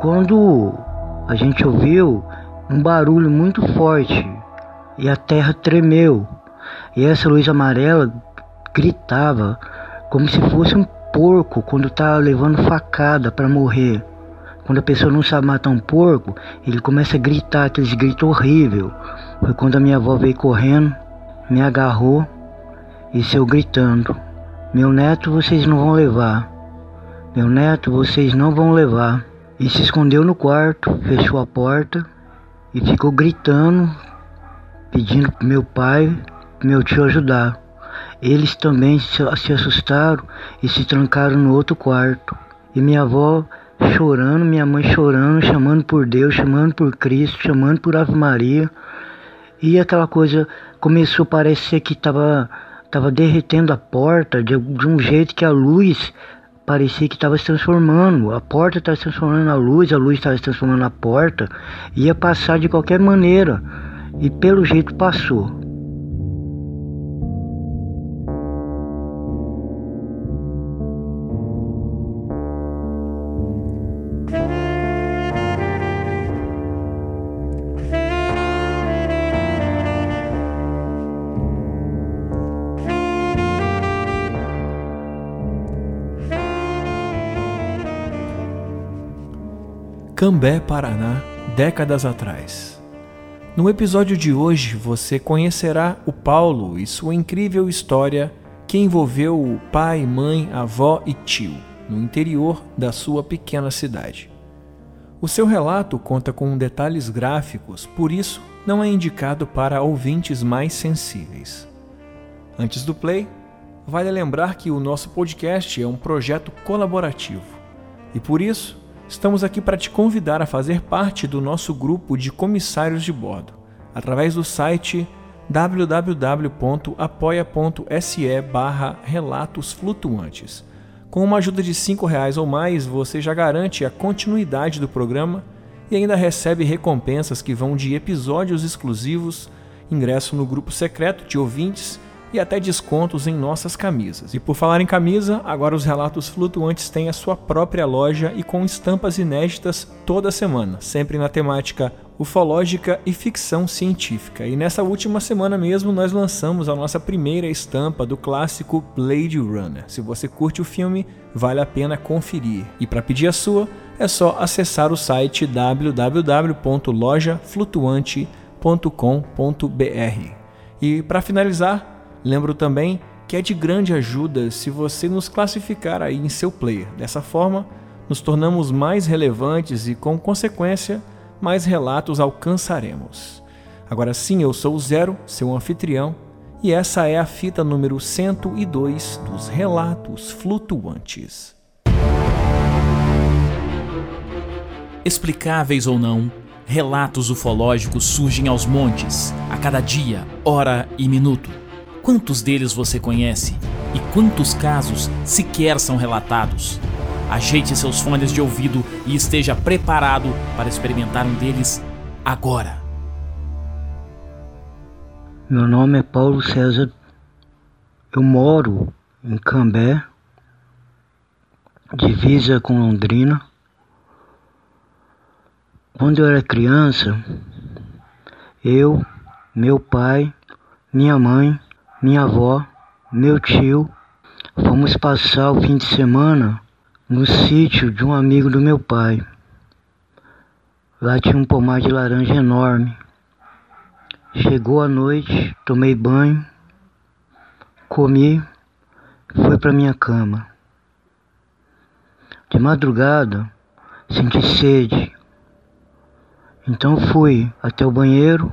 Quando a gente ouviu um barulho muito forte e a terra tremeu, e essa luz amarela gritava como se fosse um porco quando está levando facada para morrer. Quando a pessoa não sabe matar um porco, ele começa a gritar aqueles gritos horríveis. Foi quando a minha avó veio correndo, me agarrou e saiu gritando: Meu neto vocês não vão levar. Meu neto vocês não vão levar. E se escondeu no quarto, fechou a porta e ficou gritando, pedindo pro meu pai, meu tio ajudar. Eles também se assustaram e se trancaram no outro quarto. E minha avó chorando, minha mãe chorando, chamando por Deus, chamando por Cristo, chamando por Ave Maria. E aquela coisa começou a parecer que estava tava derretendo a porta de, de um jeito que a luz parecia que estava se transformando. A porta estava se transformando na luz, a luz estava se transformando na porta. Ia passar de qualquer maneira. E pelo jeito passou. Cambé, Paraná, décadas atrás. No episódio de hoje você conhecerá o Paulo e sua incrível história que envolveu o pai, mãe, avó e tio no interior da sua pequena cidade. O seu relato conta com detalhes gráficos, por isso não é indicado para ouvintes mais sensíveis. Antes do play, vale lembrar que o nosso podcast é um projeto colaborativo e por isso estamos aqui para te convidar a fazer parte do nosso grupo de comissários de bordo, através do site www.apoia.se barra Relatos Flutuantes. Com uma ajuda de R$ reais ou mais, você já garante a continuidade do programa e ainda recebe recompensas que vão de episódios exclusivos, ingresso no grupo secreto de ouvintes e até descontos em nossas camisas. E por falar em camisa, agora os Relatos Flutuantes têm a sua própria loja e com estampas inéditas toda semana, sempre na temática ufológica e ficção científica. E nessa última semana mesmo nós lançamos a nossa primeira estampa do clássico Blade Runner. Se você curte o filme, vale a pena conferir. E para pedir a sua, é só acessar o site www.lojaflutuante.com.br. E para finalizar, Lembro também que é de grande ajuda se você nos classificar aí em seu player. Dessa forma, nos tornamos mais relevantes e, com consequência, mais relatos alcançaremos. Agora sim, eu sou o Zero, seu anfitrião, e essa é a fita número 102 dos Relatos Flutuantes. Explicáveis ou não, relatos ufológicos surgem aos montes, a cada dia, hora e minuto. Quantos deles você conhece? E quantos casos sequer são relatados? Ajeite seus fones de ouvido e esteja preparado para experimentar um deles agora. Meu nome é Paulo César. Eu moro em Cambé, divisa com Londrina. Quando eu era criança, eu, meu pai, minha mãe minha avó, meu tio, fomos passar o fim de semana no sítio de um amigo do meu pai. Lá tinha um pomar de laranja enorme. Chegou a noite, tomei banho, comi, fui para minha cama. De madrugada, senti sede. Então fui até o banheiro,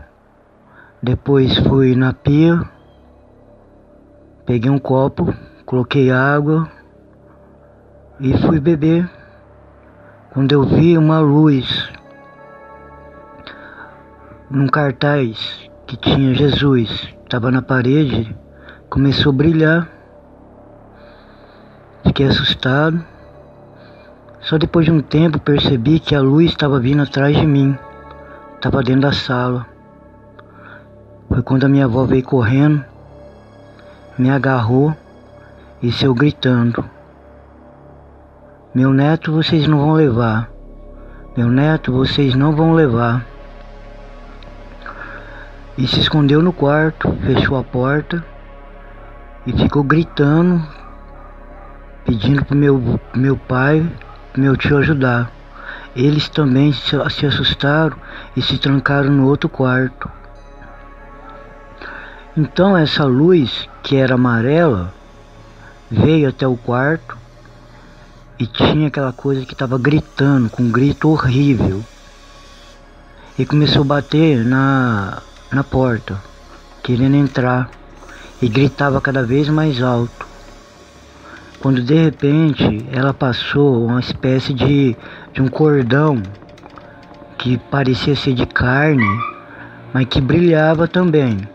depois fui na pia Peguei um copo, coloquei água e fui beber. Quando eu vi uma luz num cartaz que tinha Jesus, estava na parede, começou a brilhar. Fiquei assustado. Só depois de um tempo percebi que a luz estava vindo atrás de mim, estava dentro da sala. Foi quando a minha avó veio correndo me agarrou e saiu gritando: Meu neto vocês não vão levar. Meu neto, vocês não vão levar. E se escondeu no quarto, fechou a porta e ficou gritando, pedindo pro meu, meu pai, meu tio ajudar. Eles também se assustaram e se trancaram no outro quarto. Então essa luz, que era amarela, veio até o quarto e tinha aquela coisa que estava gritando, com um grito horrível. E começou a bater na, na porta, querendo entrar, e gritava cada vez mais alto. Quando de repente ela passou uma espécie de, de um cordão que parecia ser de carne, mas que brilhava também,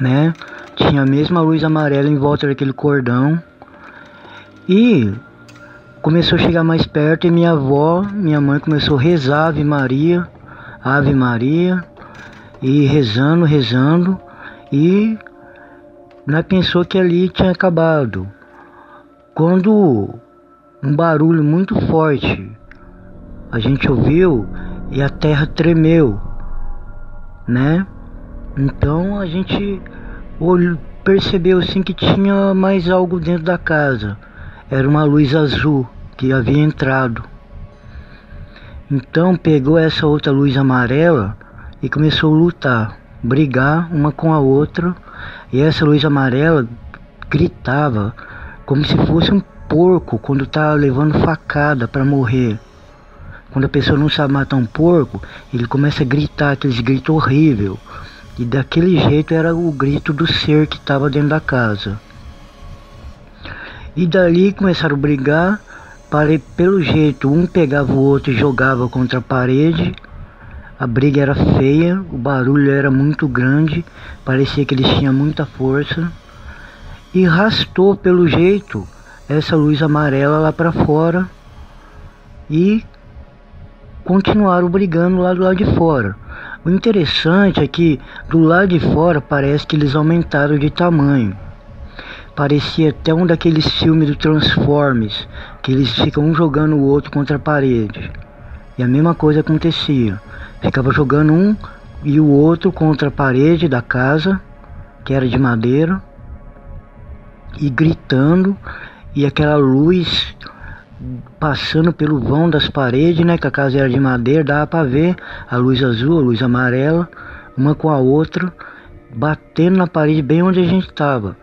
né? Tinha a mesma luz amarela em volta daquele cordão e começou a chegar mais perto e minha avó, minha mãe começou a rezar Ave Maria, Ave Maria, e rezando, rezando, e nós pensou que ali tinha acabado. Quando um barulho muito forte a gente ouviu e a terra tremeu, né? Então a gente percebeu assim que tinha mais algo dentro da casa. Era uma luz azul que havia entrado. Então pegou essa outra luz amarela e começou a lutar, brigar uma com a outra. E essa luz amarela gritava como se fosse um porco quando está levando facada para morrer. Quando a pessoa não sabe matar um porco, ele começa a gritar aqueles gritos horríveis. E daquele jeito era o grito do ser que estava dentro da casa. E dali começaram a brigar, para, pelo jeito um pegava o outro e jogava contra a parede. A briga era feia, o barulho era muito grande, parecia que eles tinham muita força. E rastou pelo jeito essa luz amarela lá para fora e continuaram brigando lá do lado de fora. O interessante é que do lado de fora parece que eles aumentaram de tamanho. Parecia até um daqueles filmes do Transformers, que eles ficam um jogando o outro contra a parede. E a mesma coisa acontecia. Ficava jogando um e o outro contra a parede da casa, que era de madeira, e gritando, e aquela luz passando pelo vão das paredes, né, que a casa era de madeira, dava para ver a luz azul, a luz amarela, uma com a outra, batendo na parede bem onde a gente estava.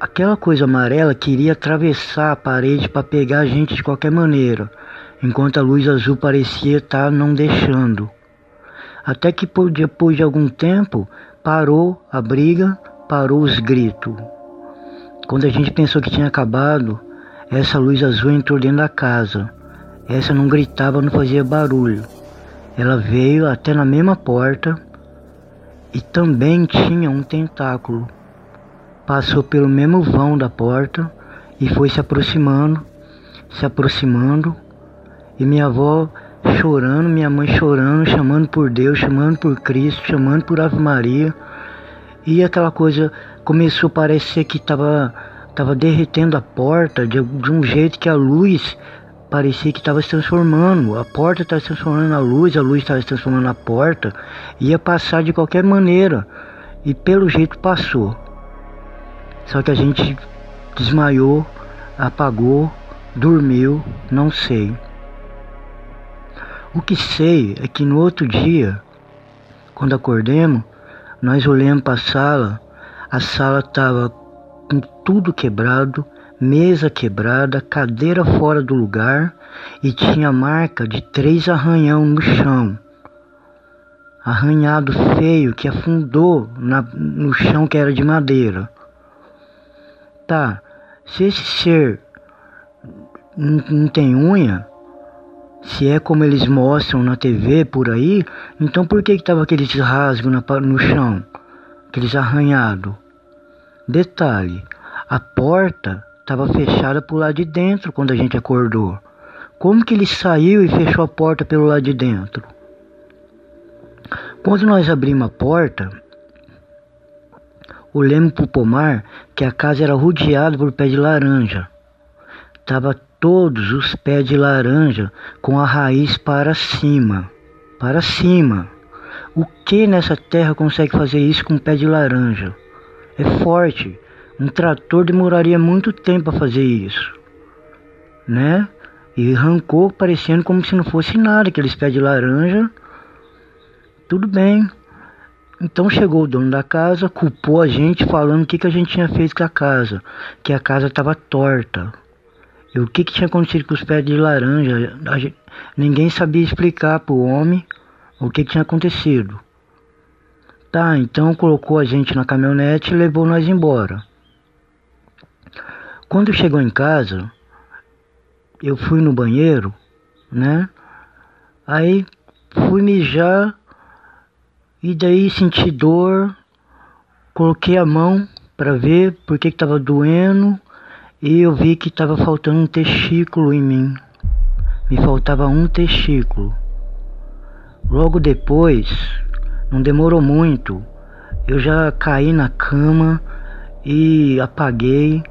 Aquela coisa amarela queria atravessar a parede para pegar a gente de qualquer maneira, enquanto a luz azul parecia estar tá não deixando. Até que depois de algum tempo parou a briga, parou os gritos. Quando a gente pensou que tinha acabado, essa luz azul entrou dentro da casa. Essa não gritava, não fazia barulho. Ela veio até na mesma porta e também tinha um tentáculo passou pelo mesmo vão da porta e foi se aproximando, se aproximando, e minha avó chorando, minha mãe chorando, chamando por Deus, chamando por Cristo, chamando por Ave Maria. E aquela coisa começou a parecer que estava tava derretendo a porta de, de um jeito que a luz parecia que estava se transformando. A porta estava se transformando na luz, a luz estava se transformando na porta. Ia passar de qualquer maneira. E pelo jeito passou. Só que a gente desmaiou, apagou, dormiu, não sei. O que sei é que no outro dia, quando acordemos, nós olhamos para a sala, a sala estava tudo quebrado, mesa quebrada, cadeira fora do lugar e tinha marca de três arranhão no chão. Arranhado feio que afundou na, no chão que era de madeira. Tá, se esse ser não, não tem unha, se é como eles mostram na TV por aí, então por que que tava aqueles rasgos no chão, aqueles arranhados? Detalhe, a porta estava fechada por lado de dentro quando a gente acordou. Como que ele saiu e fechou a porta pelo lado de dentro? Quando nós abrimos a porta, olhamos para o pomar que a casa era rodeada por pé de laranja. Tava todos os pés de laranja com a raiz para cima, para cima. O que nessa terra consegue fazer isso com um pé de laranja? É forte. Um trator demoraria muito tempo a fazer isso, né? E arrancou parecendo como se não fosse nada aqueles pés de laranja. Tudo bem. Então chegou o dono da casa, culpou a gente falando o que, que a gente tinha feito com a casa, que a casa estava torta. E o que, que tinha acontecido com os pés de laranja? Gente, ninguém sabia explicar para o homem o que, que tinha acontecido. Tá, então colocou a gente na caminhonete e levou nós embora. Quando chegou em casa, eu fui no banheiro, né? Aí fui mijar e daí senti dor, coloquei a mão para ver por que estava doendo e eu vi que estava faltando um testículo em mim. Me faltava um testículo. Logo depois, não demorou muito, eu já caí na cama e apaguei.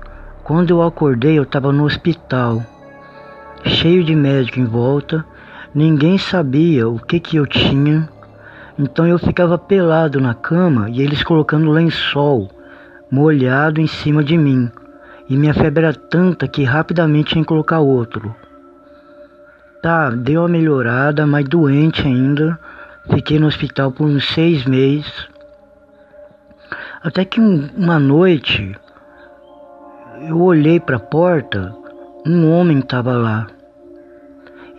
Quando eu acordei, eu estava no hospital, cheio de médico em volta. Ninguém sabia o que que eu tinha. Então eu ficava pelado na cama e eles colocando lençol molhado em cima de mim e minha febre era tanta que rapidamente tinha que colocar outro. Tá, deu uma melhorada, mas doente ainda. Fiquei no hospital por uns seis meses. Até que um, uma noite eu olhei para a porta, um homem estava lá.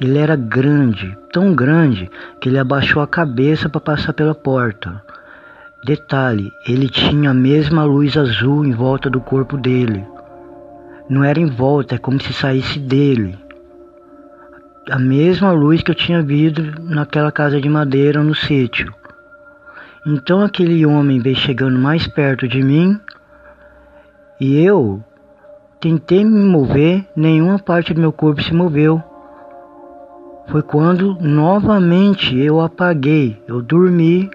Ele era grande, tão grande que ele abaixou a cabeça para passar pela porta. Detalhe, ele tinha a mesma luz azul em volta do corpo dele. Não era em volta, é como se saísse dele. A mesma luz que eu tinha visto naquela casa de madeira no sítio. Então aquele homem veio chegando mais perto de mim e eu tentei me mover, nenhuma parte do meu corpo se moveu. Foi quando novamente eu apaguei, eu dormi.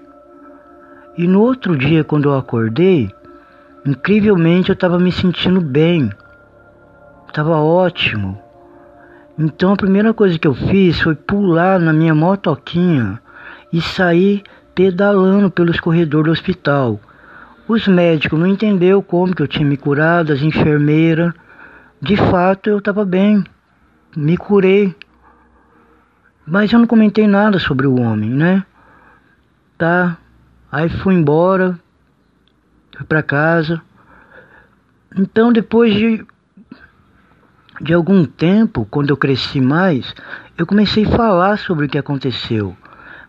E no outro dia, quando eu acordei, incrivelmente eu estava me sentindo bem. Tava ótimo. Então a primeira coisa que eu fiz foi pular na minha motoquinha e sair pedalando pelos corredores do hospital. Os médicos não entenderam como que eu tinha me curado, as enfermeiras. De fato eu estava bem, me curei. Mas eu não comentei nada sobre o homem, né? Tá. Aí fui embora, fui para casa. Então depois de de algum tempo, quando eu cresci mais, eu comecei a falar sobre o que aconteceu.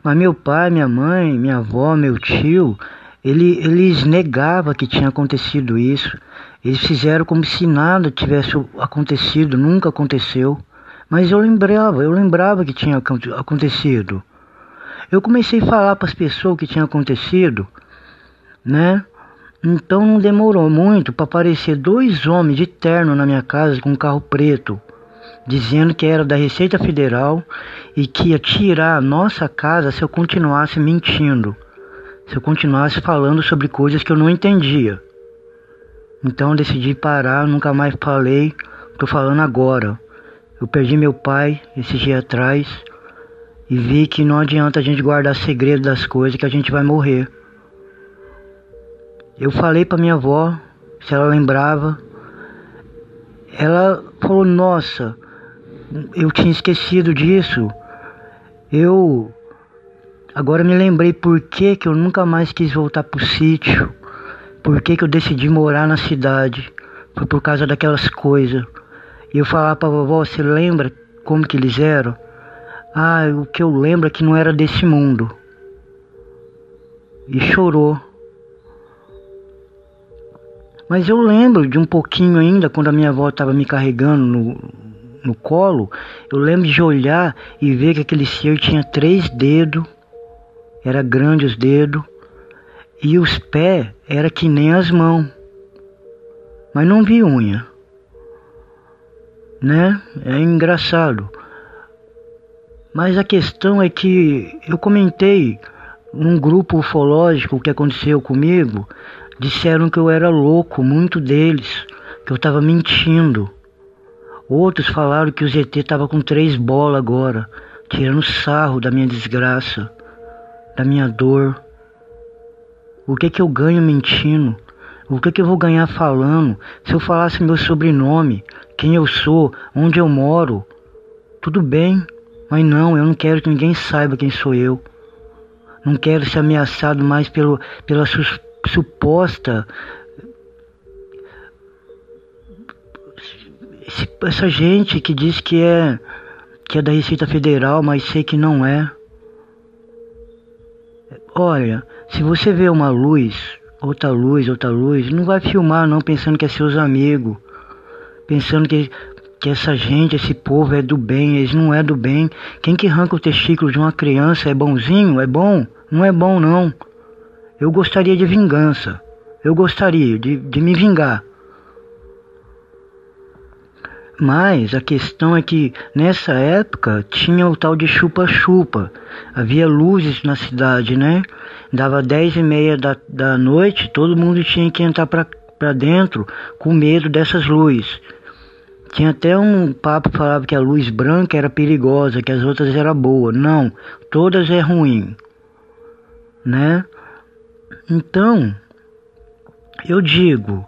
Mas meu pai, minha mãe, minha avó, meu tio, ele, eles negavam que tinha acontecido isso. Eles fizeram como se nada tivesse acontecido, nunca aconteceu. Mas eu lembrava, eu lembrava que tinha acontecido. Eu comecei a falar para as pessoas o que tinha acontecido, né? Então não demorou muito para aparecer dois homens de terno na minha casa com um carro preto, dizendo que era da Receita Federal e que ia tirar a nossa casa se eu continuasse mentindo, se eu continuasse falando sobre coisas que eu não entendia. Então eu decidi parar, nunca mais falei, estou falando agora. Eu perdi meu pai esse dia atrás e vi que não adianta a gente guardar segredo das coisas que a gente vai morrer. Eu falei para minha avó se ela lembrava. Ela falou: Nossa, eu tinha esquecido disso. Eu agora me lembrei por que, que eu nunca mais quis voltar pro sítio. Por que, que eu decidi morar na cidade. Foi por causa daquelas coisas. E eu falava pra vovó: Você lembra como que eles eram? Ah, o que eu lembro é que não era desse mundo. E chorou. Mas eu lembro de um pouquinho ainda, quando a minha avó estava me carregando no, no colo, eu lembro de olhar e ver que aquele ser tinha três dedos, era grande os dedos, e os pés era que nem as mãos, mas não vi unha, né? É engraçado. Mas a questão é que eu comentei num grupo ufológico que aconteceu comigo Disseram que eu era louco, muito deles, que eu estava mentindo. Outros falaram que o ZT tava com três bolas agora, tirando sarro da minha desgraça, da minha dor. O que que eu ganho mentindo? O que que eu vou ganhar falando? Se eu falasse meu sobrenome, quem eu sou, onde eu moro, tudo bem, mas não, eu não quero que ninguém saiba quem sou eu. Não quero ser ameaçado mais pelo, pela su, suposta. Essa gente que diz que é, que é da Receita Federal, mas sei que não é. Olha, se você vê uma luz, outra luz, outra luz, não vai filmar não pensando que é seus amigos, pensando que, que essa gente, esse povo é do bem, eles não é do bem. Quem que arranca o testículo de uma criança é bonzinho, é bom? Não é bom não. Eu gostaria de vingança. Eu gostaria de, de me vingar. Mas a questão é que nessa época tinha o tal de chupa-chupa. Havia luzes na cidade, né? Dava dez e meia da, da noite, todo mundo tinha que entrar para dentro com medo dessas luzes. Tinha até um papo que falava que a luz branca era perigosa, que as outras eram boas. Não, todas é ruim né? Então, eu digo,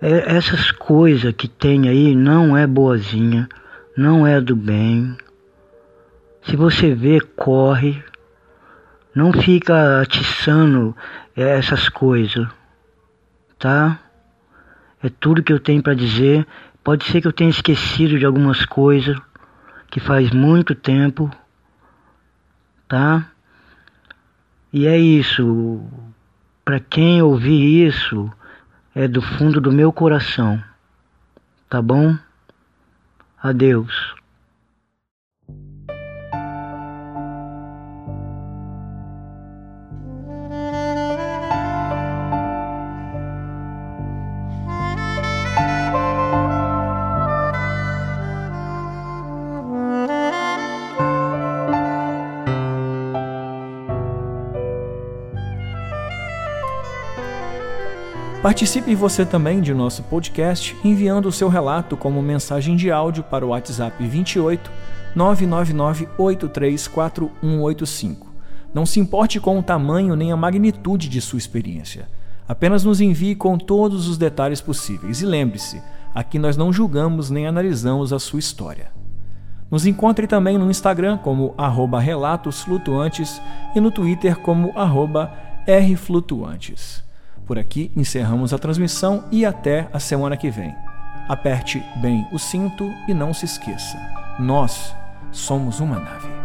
é, essas coisas que tem aí não é boazinha, não é do bem. Se você vê, corre. Não fica atiçando essas coisas, tá? É tudo que eu tenho para dizer. Pode ser que eu tenha esquecido de algumas coisas que faz muito tempo, tá? E é isso. Para quem ouvir isso, é do fundo do meu coração. Tá bom? Adeus. Participe você também de nosso podcast enviando o seu relato como mensagem de áudio para o WhatsApp 28 999 834185. Não se importe com o tamanho nem a magnitude de sua experiência. Apenas nos envie com todos os detalhes possíveis e lembre-se, aqui nós não julgamos nem analisamos a sua história. Nos encontre também no Instagram como arroba Relatos Flutuantes e no Twitter como arroba Rflutuantes. Por aqui encerramos a transmissão e até a semana que vem. Aperte bem o cinto e não se esqueça: nós somos uma nave.